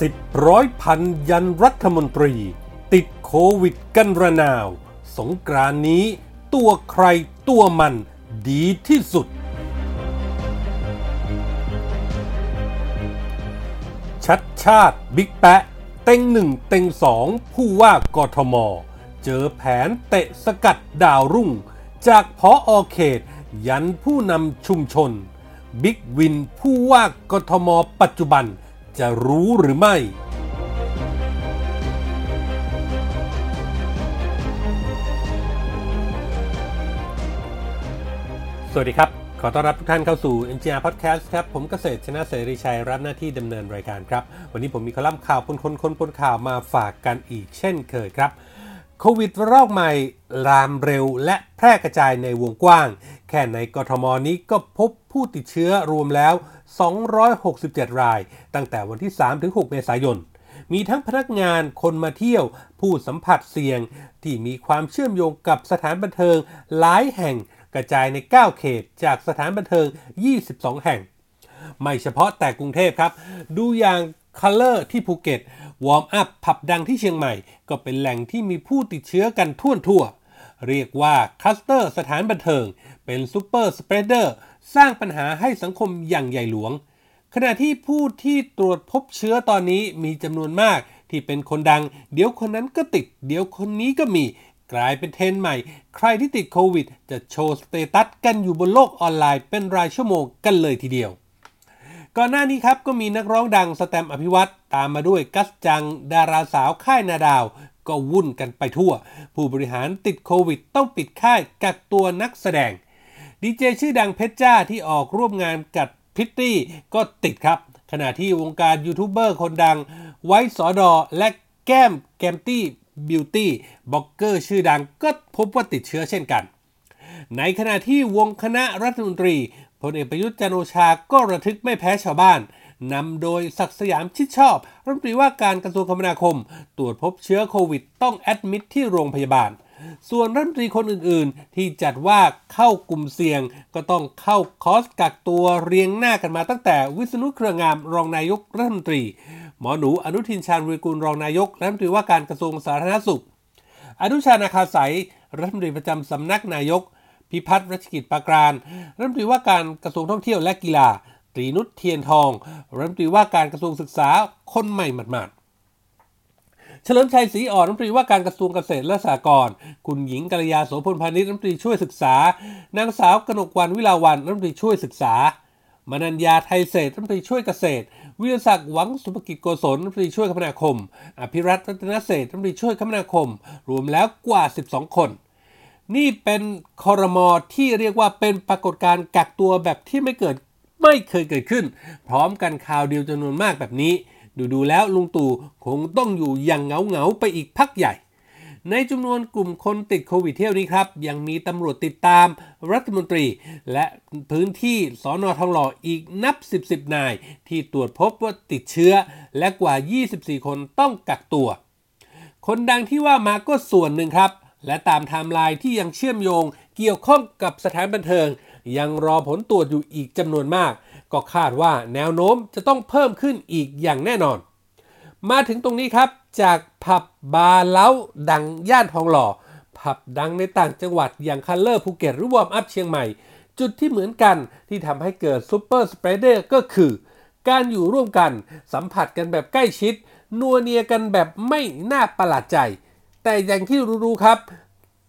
สิบร้อยพันยันรัฐมนตรี ติดโควิดกันระนาว สงกรานนี้ ตัวใครตัวมันดีที่สุด ชัดชาติบิ๊กแปะ เต็งหนึ่งเต็งสองผู้ว่ากทม เจอแผนเตะสกัดดาวรุ่ง จากพออเขต ยันผู้นำชุมชน บิ๊กวินผู้ว่ากทมปัจจุบัน จะรู้หรือไม่ สวัสดีครับ ขอต้อนรับทุกท่านเข้าสู่ NGR Podcast ครับ ผมเกษตรชนะเสรีชัยรับหน้าที่ดำเนินรายการครับ วันนี้ผมมีคอลัมน์ข่าวคนคนคนปนข่าวมาฝากกันอีกเช่นเคยครับโควิดระลอกใหม่ลามเร็วและแพร่กระจายในวงกว้าง แค่ในกทมนี้ก็พบผู้ติดเชื้อรวมแล้ว 267 ราย ตั้งแต่วันที่ 3-6 เมษายน มีทั้งพนักงานคนมาเที่ยว ผู้สัมผัสเสี่ยง ที่มีความเชื่อมโยงกับสถานบันเทิงหลายแห่งกระจายใน 9 เขต จากสถานบันเทิง 22 แห่ง ไม่เฉพาะแต่กรุงเทพครับ ดูอย่าง Kolour ที่ภูเก็ต Warm Up ผับดังที่เชียงใหม่ ก็เป็นแหล่งที่มีผู้ติดเชื้อกันทั่วทั่ว เรียกว่าคลัสเตอร์สถานบันเทิง เป็น super spreader สร้างปัญหาให้สังคมอย่างใหญ่หลวง ขณะที่ผู้ที่ตรวจพบเชื้อตอนนี้มีจำนวนมากที่เป็นคนดัง เดี๋ยวคนนั้นก็ติด เดี๋ยวคนนี้ก็มี กลายเป็นเทรนด์ใหม่ ใครที่ติดโควิด จะโชว์สเตตัสกันอยู่บนโลกออนไลน์เป็นรายชั่วโมงกันเลยทีเดียว ก่อนหน้านี้ครับก็มีนักร้องดังแสตมป์อภิวัชร์ตามมาด้วยกัสจัง ดาราสาวค่ายนาดาวก็วุ่นกันไปทั่ว ผู้บริหารติดโควิดต้องปิดค่ายกักตัวนักแสดง ดีเจชื่อดังเพชรจ้าที่ออกร่วมงานกับพริตตี้ก็ติดครับ ขณะที่วงการยูทูบเบอร์คนดัง ไว้สอดอและแก้มแกมตี้ beauty blogger ชื่อดังก็พบว่าติดเชื้อเช่นกัน ในขณะที่วงคณะรัฐมนตรีพลเอกประยุทธ์จันทร์โอชาก็ระทึกไม่แพ้ชาวบ้าน นำโดยศักสยามชิดชอบ รัฐมนตรีว่าการกระทรวงคมนาคม ตรวจพบเชื้อโควิด ต้องแอดมิดที่โรงพยาบาล ส่วนรัฐมนตรีคนอื่นๆ ที่จัดว่าเข้ากลุ่มเสี่ยง ก็ต้องเข้าคอสกักตัวเรียงหน้ากันมาตั้งแต่วิษณุเครืองามรองนายกรัฐมนตรี หมอหนูอนุทินชาญวิรุลรองนายกรัฐมนตรีว่าการกระทรวงสาธารณสุข อนุชานาคาสายรัฐมนตรีประจำสำนักนายกพิพัฒน์รัชกิจปากรานรัฐมนตรีว่าการกระทรวงท่องเที่ยวและกีฬา ตรีนุชเทียนทองรัฐมนตรีว่าการกระทรวงศึกษาคนใหม่หมาดๆเฉลิมชัยศรีอ่อนรัฐมนตรีว่าการกระทรวงเกษตรและสหกรณ์ คุณหญิงกัลยาโสพลพาณิชย์รัฐมนตรีช่วยศึกษา นางสาวกนกวันวิลาวันรัฐมนตรีช่วยศึกษามนัญญาไทยเศษรัฐมนตรีช่วยเกษตร วิรศักดิ์หวังสุภกิจโกศลรัฐมนตรีช่วยคมนาคม อภิรัตน์รัตนเศษรัฐมนตรีช่วยคมนาคม รวมแล้วกว่า 12 คน นี่เป็นคอรมอที่เรียกว่าเป็นปรากฏการณ์กักตัวแบบที่ไม่เกิด ไม่เคยเกิดขึ้น พร้อมกันข่าวเดียวจำนวนมากแบบนี้ ดูดูแล้วลุงตู่คงต้องอยู่อย่างเหงาเงาๆไปอีกพักใหญ่ ในจำนวนกลุ่มคนติดโควิดเที่ยวนี้ครับ ยังมีตำรวจติดตามรัฐมนตรี และพื้นที่สอนอทองหล่ออีกนับ 10บสนาย ที่ตรวจพบว่าติดเชื้อ และกว่า 24 คนต้องกักตัว คนดังที่ว่ามาก็ส่วนหนึ่งครับ และตามไทม์ไลน์ที่ยังเชื่อมโยงเกี่ยวข้องกับสถานบันเทิง ยังรอผลตรวจอยู่อีกจำนวนมาก ก็คาดว่าแนวโน้มจะต้องเพิ่มขึ้นอีกอย่างแน่นอน มาถึงตรงนี้ครับ จากผับบาร์เลาจน์ดังย่านทองหล่อ ผับดังในต่างจังหวัดอย่างคัลเลอร์ภูเก็ตหรือ Warm Up เชียงใหม่ จุดที่เหมือนกันที่ทำให้เกิด super spreader ก็คือ การอยู่ร่วมกันสัมผัสกันแบบใกล้ชิด นัวเนียกันแบบไม่น่าประหลาดใจ แต่อย่างที่รู้ๆครับ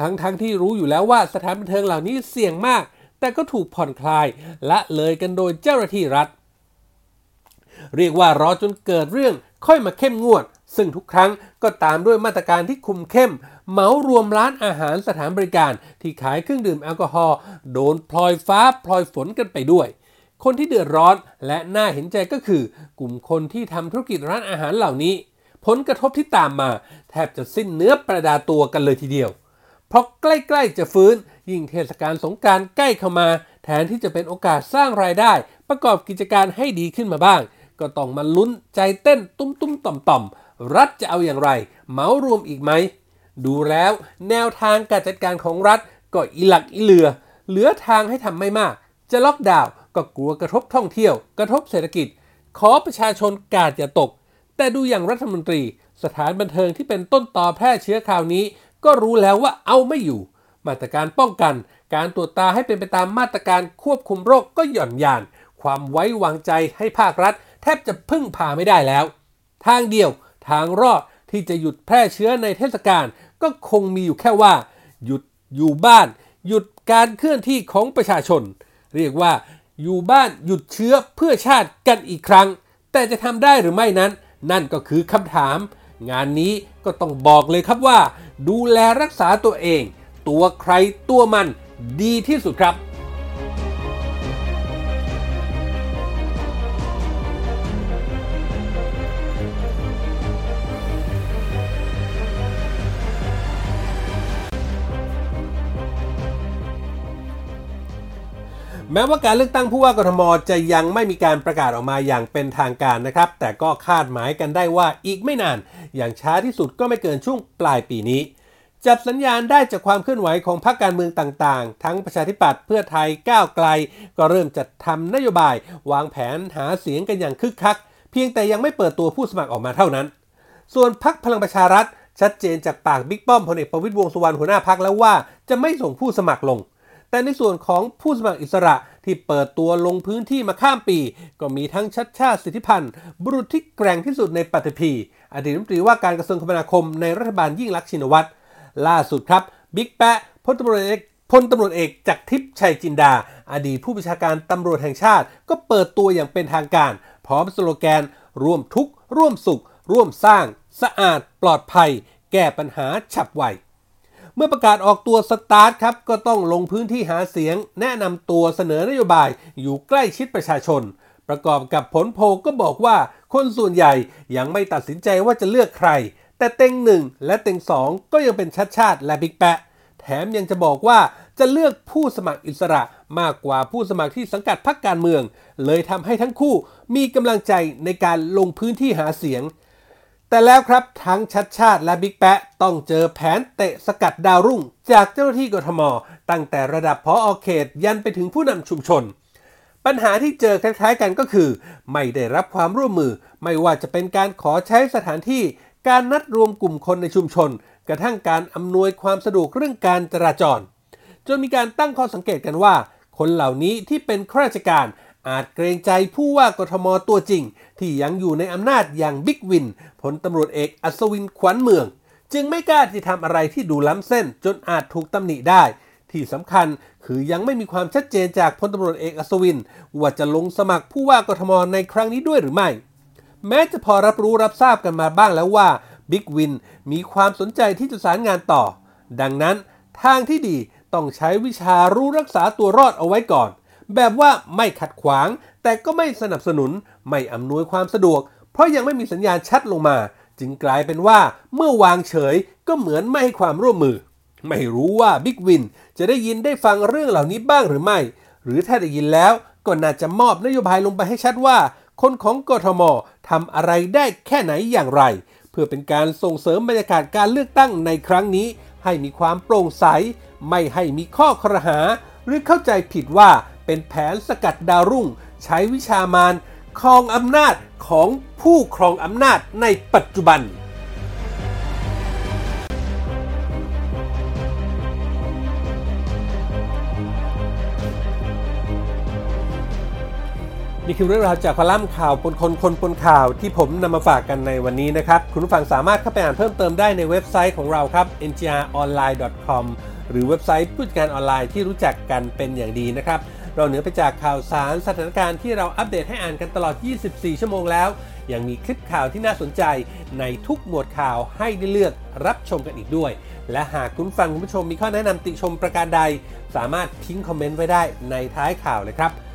ทั้งๆทที่รู้อยู่แล้วว่าสถานบันเทิงเหล่านี้เสี่ยงมาก แต่ก็ถูกผ่อนคลายละเลยกันโดยเจ้าหน้าที่รัฐ เรียกว่ารอจนเกิดเรื่องค่อยมาเข้มงวด ซึ่งทุกครั้งก็ตามด้วยมาตรการที่คุมเข้ม เหมารวมร้านอาหารสถานบริการ ที่ขายเครื่องดื่มแอลกอฮอล์โดนพลอยฟ้าพลอยฝนกันไปด้วยคนที่เดือดร้อนและน่าเห็นใจก็คือ กลุ่มคนที่ทำธุรกิจร้านอาหารเหล่านี้ ผลกระทบที่ตามมา แทบจะสิ้นเนื้อประดาตัวกันเลยทีเดียว เพราะใกล้ๆจะฟื้น ยิ่งเทศกาลสงการใกล้เข้ามา แทนที่จะเป็นโอกาสสร้างรายได้ ประกอบกิจการให้ดีขึ้นมาบ้าง ก็ต้องมาลุ้นใจเต้นตุ้มตุ้มต่อมต่อมๆรัฐจะเอาอย่างไรเหมารวมอีกไหม ดูแล้วแนวทางการจัดการของรัฐก็อีหลักอีเหลือ เหลือทางให้ทำไม่มาก จะล็อกดาวน์ก็กลัวกระทบท่องเที่ยว กระทบเศรษฐกิจ ขอประชาชนกาดอย่าตก แต่ดูอย่างรัฐมนตรี สถานบันเทิงที่เป็นต้นต่อแพร่เชื้อคราวนี้ ก็รู้แล้วว่าเอาไม่อยู่ มาตรการป้องกัน การตรวจตาให้เป็นไปตามมาตรการควบคุมโรคก็หย่อนยาน ความไว้วางใจให้ภาครัฐ แทบจะพึ่งพาไม่ได้แล้ว ทางเดียวทางรอดที่จะหยุดแพร่เชื้อในเทศกาลก็คงมีอยู่แค่ว่า หยุดอยู่บ้าน หยุดการเคลื่อนที่ของประชาชน เรียกว่าอยู่บ้านหยุดเชื้อเพื่อชาติกันอีกครั้ง แต่จะทำได้หรือไม่นั้น นั่นก็คือคำถาม งานนี้ก็ต้องบอกเลยครับว่า ดูแลรักษาตัวเอง ตัวใครตัวมันดีที่สุดครับแม้ว่าการเลือกตั้งผู้ว่ากทมจะยังไม่มีการประกาศออกมาอย่างเป็นทางการนะครับ แต่ก็คาดหมายกันได้ว่าอีกไม่นาน อย่างช้าที่สุดก็ไม่เกินช่วงปลายปีนี้ จับสัญญาณได้จากความเคลื่อนไหวของพรรคการเมืองต่างๆ ทั้งประชาธิปัตย์เพื่อไทยก้าวไกล ก็เริ่มจัดทำนโยบาย วางแผนหาเสียงกันอย่างคึกคัก เพียงแต่ยังไม่เปิดตัวผู้สมัครออกมาเท่านั้น ส่วนพรรคพลังประชารัฐ ชัดเจนจากปากบิ๊กป้อมพลเอกประวิตรวงสุวรรณหัวหน้าพรรคแล้วว่าจะไม่ส่งผู้สมัครลง แต่ในส่วนของผู้สมัครอิสระที่เปิดตัวลงพื้นที่มาข้ามปี ก็มีทั้งชัดชาติสิทธิพันธ์บุรุษที่แกร่งที่สุดในปฏิพีอดีตรัฐมนตรีว่าการกระทรวงคมนาคมในรัฐบาลยิ่งลักษณ์ชินวัตร ล่าสุดครับบิ๊กแปะพลตำรวจเอกพลตำรวจเอกจากทิพย์ชัยจินดา อดีตผู้บัญชาการตำรวจแห่งชาติ ก็เปิดตัวอย่างเป็นทางการ พร้อมสโลแกน ร่วมทุกข์ ร่วมสุข ร่วมสร้าง สะอาด ปลอดภัย แก้ปัญหาฉับไวเมื่อประกาศออกตัวสตาร์ทครับ ก็ต้องลงพื้นที่หาเสียง แนะนำตัวเสนอนโยบายอยู่ใกล้ชิดประชาชน ประกอบกับผลโพลก็บอกว่า คนส่วนใหญ่ยังไม่ตัดสินใจว่าจะเลือกใคร แต่เต็งหนึ่งและเต็งสองก็ยังเป็นชัดชาติและบิ๊กแปะ แถมยังจะบอกว่าจะเลือกผู้สมัครอิสระมากกว่าผู้สมัครที่สังกัดพรรคการเมือง เลยทำให้ทั้งคู่มีกำลังใจในการลงพื้นที่หาเสียง แต่แล้วครับทั้งชัดชาติและบิ๊กแปะต้องเจอแผนเตะสกัดดาวรุ่ง จากเจ้าหน้าที่กทม ตั้งแต่ระดับพออเขตยันไปถึงผู้นำชุมชนปัญหาที่เจอคล้ายๆกันก็คือ ไม่ได้รับความร่วมมือ ไม่ว่าจะเป็นการขอใช้สถานที่ การนัดรวมกลุ่มคนในชุมชน กระทั่งการอำนวยความสะดวกเรื่องการจราจร จนมีการตั้งข้อสังเกตกันว่า คนเหล่านี้ที่เป็นข้าราชการอาจเกรงใจผู้ว่ากทมตัวจริง ที่ยังอยู่ในอำนาจอย่างบิ๊กวินพลตำรวจเอกอัศวินขวัญเมือง จึงไม่กล้าที่ทำอะไรที่ดูล้ำเส้น จนอาจถูกตำหนิได้ ที่สำคัญคือยังไม่มีความชัดเจนจากพลตำรวจเอกอัศวิน ว่าจะลงสมัครผู้ว่ากทมในครั้งนี้ด้วยหรือไม่ แม้จะพอรับรู้รับทราบกันมาบ้างแล้วว่าบิ๊กวินมีความสนใจที่จะสารงานต่อ ดังนั้นทางที่ดีต้องใช้วิชารู้รักษาตัวรอดเอาไว้ก่อน แบบว่าไม่ขัดขวาง แต่ก็ไม่สนับสนุน ไม่อำนวยความสะดวก เพราะยังไม่มีสัญญาณชัดลงมา จึงกลายเป็นว่าเมื่อวางเฉยก็เหมือนไม่ให้ความร่วมมือ ไม่รู้ว่าบิ๊กวินจะได้ยินได้ฟังเรื่องเหล่านี้บ้างหรือไม่ หรือถ้าได้ยินแล้วก็น่าจะมอบนโยบายลงไปให้ชัดว่า คนของกทมทำอะไรได้แค่ไหนอย่างไร เพื่อเป็นการส่งเสริมบรรยากาศการเลือกตั้งในครั้งนี้ ให้มีความโปร่งใส ไม่ให้มีข้อครหา หรือเข้าใจผิดว่าเป็นแผนสกัดดาวรุ่ง ใช้วิชามานครองอำนาจของผู้ครองอำนาจในปัจจุบัน นี่คือเรื่องราวจากคอลัมน์ข่าวปนคนคนปนข่าวที่ผมนำมาฝากกันในวันนี้นะครับ คุณผู้ฟังสามารถเข้าไปอ่านเพิ่มเติมได้ในเว็บไซต์ของเราครับ ngronline.com หรือเว็บไซต์ผู้จัดการออนไลน์ที่รู้จักกันเป็นอย่างดีนะครับ เราเหนือไปจากข่าวสารสถานการณ์ที่เราอัปเดตให้อ่านกันตลอด 24 ชั่วโมงแล้ว ยังมีคลิปข่าวที่น่าสนใจในทุกหมวดข่าวให้ได้เลือกรับชมกันอีกด้วย และหากคุณฟังคุณผู้ชมมีข้อแนะนำติชมประการใด สามารถทิ้งคอมเมนต์ไว้ได้ในท้ายข่าวเลยครับ